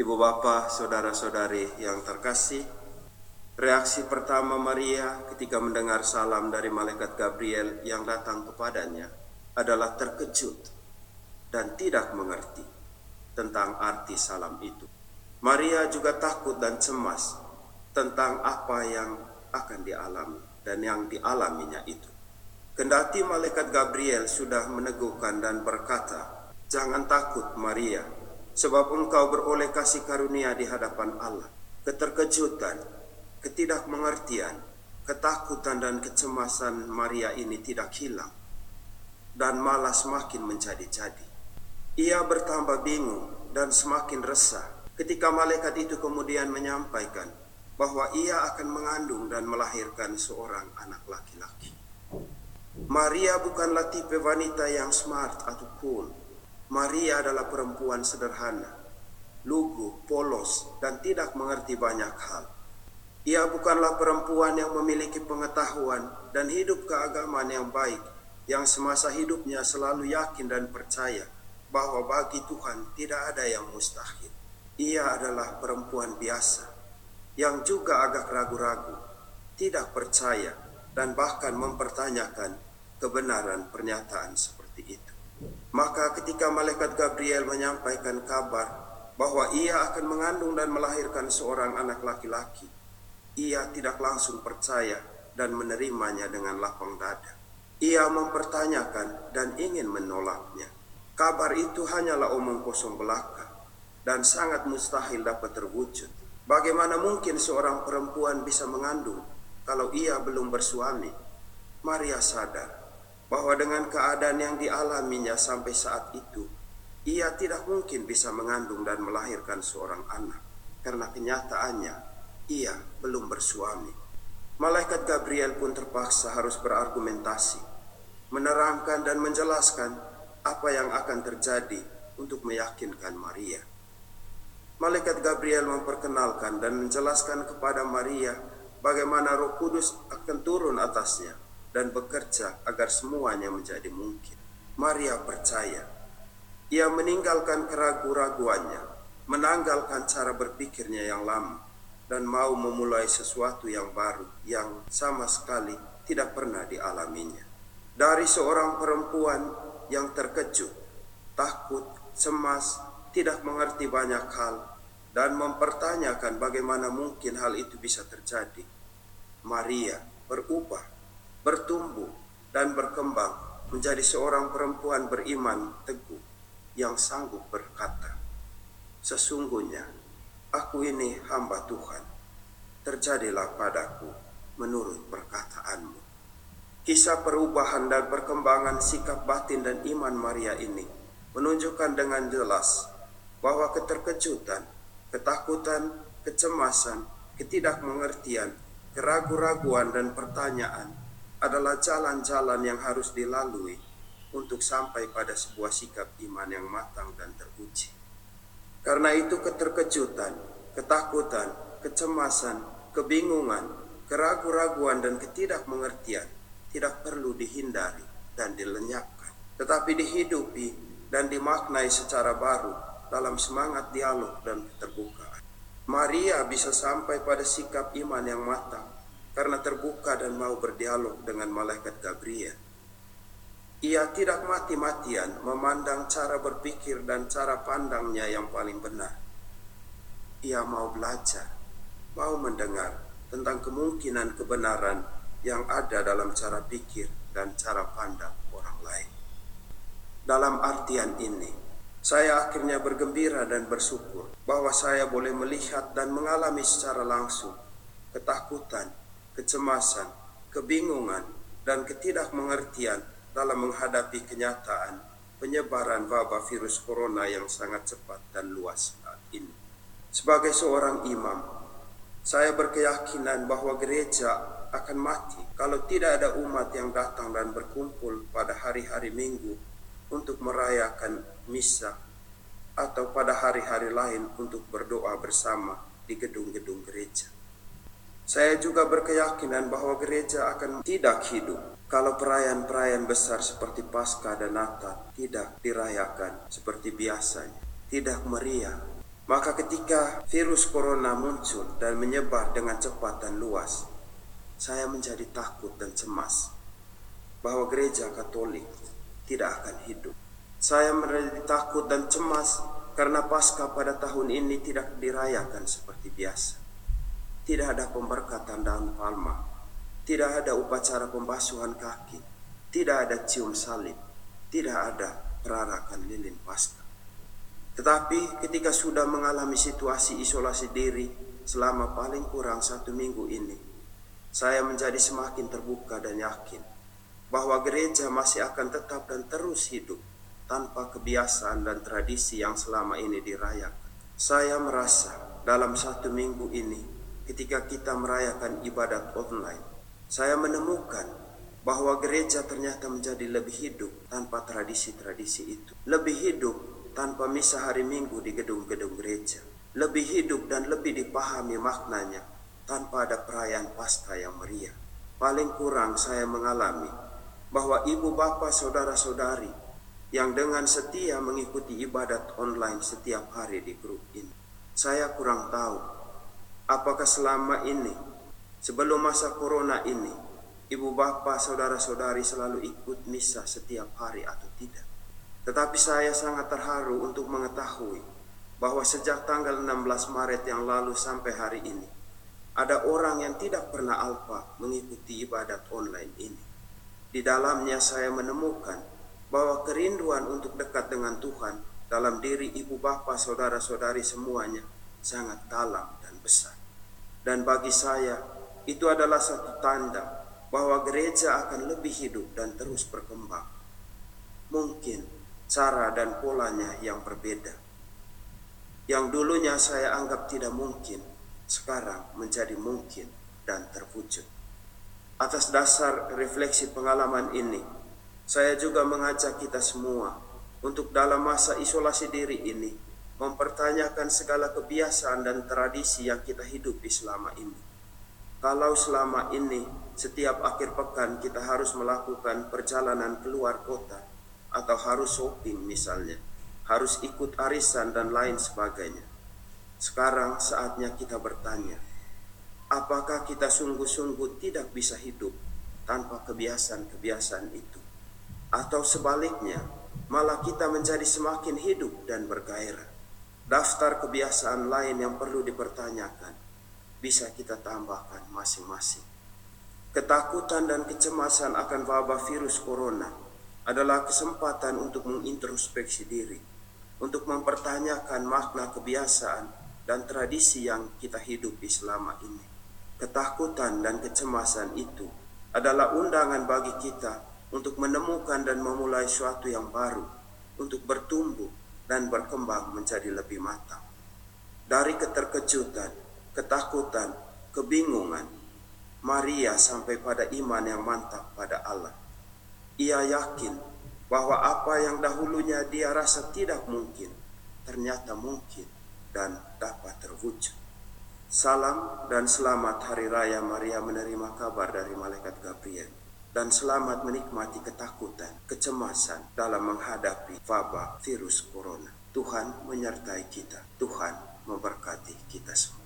Ibu bapa, saudara-saudari yang terkasih, reaksi pertama Maria ketika mendengar salam dari malaikat Gabriel yang datang kepadanya adalah terkejut dan tidak mengerti tentang arti salam itu. Maria juga takut dan cemas tentang apa yang akan dialami dan yang dialaminya itu. Kendati malaikat Gabriel sudah meneguhkan dan berkata, "Jangan takut, Maria, sebab engkau beroleh kasih karunia di hadapan Allah. Keterkejutan, ketidakmengertian, ketakutan dan kecemasan Maria ini tidak hilang dan malah semakin menjadi-jadi. Ia bertambah bingung dan semakin resah ketika malaikat itu kemudian menyampaikan bahwa ia akan mengandung dan melahirkan seorang anak laki-laki. Maria bukanlah tipe wanita yang smart atau cool Maria adalah perempuan sederhana, lugu, polos, dan tidak mengerti banyak hal. Ia bukanlah perempuan yang memiliki pengetahuan dan hidup keagamaan yang baik, yang semasa hidupnya selalu yakin dan percaya bahwa bagi Tuhan tidak ada yang mustahil. Ia adalah perempuan biasa yang juga agak ragu-ragu, tidak percaya, dan bahkan mempertanyakan kebenaran pernyataan seperti itu. Maka ketika malaikat Gabriel menyampaikan kabar bahwa ia akan mengandung dan melahirkan seorang anak laki-laki, ia tidak langsung percaya dan menerimanya dengan lapang dada. Ia mempertanyakan dan ingin menolaknya. Kabar itu hanyalah omong kosong belaka dan sangat mustahil dapat terwujud. Bagaimana mungkin seorang perempuan bisa mengandung kalau ia belum bersuami? Maria sadar bahwa dengan keadaan yang dialaminya sampai saat itu, ia tidak mungkin bisa mengandung dan melahirkan seorang anak karena kenyataannya ia belum bersuami. Malaikat Gabriel pun terpaksa harus berargumentasi, menerangkan dan menjelaskan apa yang akan terjadi untuk meyakinkan Maria. Malaikat Gabriel memperkenalkan dan menjelaskan kepada Maria bagaimana Roh Kudus akan turun atasnya dan bekerja agar semuanya menjadi mungkin. Maria percaya. Ia meninggalkan keraguan-raguannya, menanggalkan cara berpikirnya yang lama, dan mau memulai sesuatu yang baru yang sama sekali tidak pernah dialaminya. Dari seorang perempuan yang terkejut, takut, cemas, tidak mengerti banyak hal, dan mempertanyakan bagaimana mungkin hal itu bisa terjadi, Maria berubah bertumbuh dan berkembang menjadi seorang perempuan beriman teguh yang sanggup berkata, Sesungguhnya aku ini hamba Tuhan, terjadilah padaku menurut perkataanmu. Kisah perubahan dan perkembangan sikap batin dan iman Maria ini menunjukkan dengan jelas bahwa keterkejutan, ketakutan, kecemasan, ketidakmengertian, keraguan-raguan dan pertanyaan adalah jalan-jalan yang harus dilalui untuk sampai pada sebuah sikap iman yang matang dan teruji. Karena itu keterkejutan, ketakutan, kecemasan, kebingungan, keraguan-raguan dan ketidakmengertian tidak perlu dihindari dan dilenyapkan, tetapi dihidupi dan dimaknai secara baru dalam semangat dialog dan keterbukaan. Maria bisa sampai pada sikap iman yang matang karena terbuka dan mau berdialog dengan malaikat Gabriel. Ia tidak mati-matian memandang cara berpikir dan cara pandangnya yang paling benar. Ia mau belajar, mau mendengar tentang kemungkinan kebenaran yang ada dalam cara pikir dan cara pandang orang lain. Dalam artian ini, saya akhirnya bergembira dan bersyukur bahwa saya boleh melihat dan mengalami secara langsung ketakutan kecemasan, kebingungan, dan ketidakmengertian dalam menghadapi kenyataan penyebaran wabah virus corona yang sangat cepat dan luas saat ini. Sebagai seorang imam, saya berkeyakinan bahwa gereja akan mati kalau tidak ada umat yang datang dan berkumpul pada hari-hari Minggu untuk merayakan misa atau pada hari-hari lain untuk berdoa bersama di gedung-gedung gereja. Saya juga berkeyakinan bahwa gereja akan tidak hidup kalau perayaan-perayaan besar seperti Paskah dan Natal tidak dirayakan seperti biasanya, tidak meriah, Maka ketika virus corona muncul dan menyebar dengan cepat dan luas, saya menjadi takut dan cemas bahwa gereja Katolik tidak akan hidup. Saya menjadi takut dan cemas karena pasca pada tahun ini tidak dirayakan seperti biasa. Tidak ada pemberkatan daun palma, tidak ada upacara pembasuhan kaki, tidak ada cium salib, tidak ada perarakan lilin pasca. Tetapi ketika sudah mengalami situasi isolasi diri selama paling kurang satu minggu ini, saya menjadi semakin terbuka dan yakin bahwa gereja masih akan tetap dan terus hidup tanpa kebiasaan dan tradisi yang selama ini dirayakan. Saya merasa dalam satu minggu ini ketika kita merayakan ibadat online, saya menemukan bahwa gereja ternyata menjadi lebih hidup tanpa tradisi-tradisi itu. Lebih hidup tanpa misa hari minggu di gedung-gedung gereja. Lebih hidup dan lebih dipahami maknanya tanpa ada perayaan pasca yang meriah. Paling kurang saya mengalami bahwa ibu bapak saudara-saudari yang dengan setia mengikuti ibadat online setiap hari di grup ini. Saya kurang tahu apakah selama ini sebelum masa corona ini ibu bapak saudara-saudari selalu ikut misa setiap hari atau tidak. Tetapi saya sangat terharu untuk mengetahui bahwa sejak tanggal 16 Maret yang lalu sampai hari ini ada orang yang tidak pernah alpa mengikuti ibadat online ini. Di dalamnya saya menemukan bahwa kerinduan untuk dekat dengan Tuhan dalam diri ibu bapa saudara-saudari semuanya sangat dalam dan besar. Dan bagi saya itu adalah satu tanda bahwa gereja akan lebih hidup dan terus berkembang. Mungkin cara dan polanya yang berbeda. Yang dulunya saya anggap tidak mungkin, sekarang menjadi mungkin dan terwujud. Atas dasar refleksi pengalaman ini, saya juga mengajak kita semua untuk dalam masa isolasi diri ini mempertanyakan segala kebiasaan dan tradisi yang kita hidupi selama ini. Kalau selama ini setiap akhir pekan kita harus melakukan perjalanan keluar kota atau harus shopping misalnya, harus ikut arisan dan lain sebagainya. Sekarang saatnya kita bertanya, apakah kita sungguh-sungguh tidak bisa hidup tanpa kebiasaan-kebiasaan itu? atau sebaliknya, malah kita menjadi semakin hidup dan bergairah. Daftar kebiasaan lain yang perlu dipertanyakan bisa kita tambahkan masing-masing. Ketakutan dan kecemasan akan wabah virus corona adalah kesempatan untuk mengintrospeksi diri, untuk mempertanyakan makna kebiasaan dan tradisi yang kita hidupi selama ini. Ketakutan dan kecemasan itu adalah undangan bagi kita untuk menemukan dan memulai suatu yang baru, untuk bertumbuh dan berkembang menjadi lebih matang. Dari keterkejutan, ketakutan, kebingungan, Maria sampai pada iman yang mantap pada Allah. Ia yakin bahwa apa yang dahulunya dia rasa tidak mungkin, ternyata mungkin dan dapat terwujud. Salam dan selamat Hari Raya Maria menerima kabar dari Malaikat Gabriel dan selamat menikmati ketakutan, kecemasan dalam menghadapi wabah virus corona. Tuhan menyertai kita. Tuhan memberkati kita semua.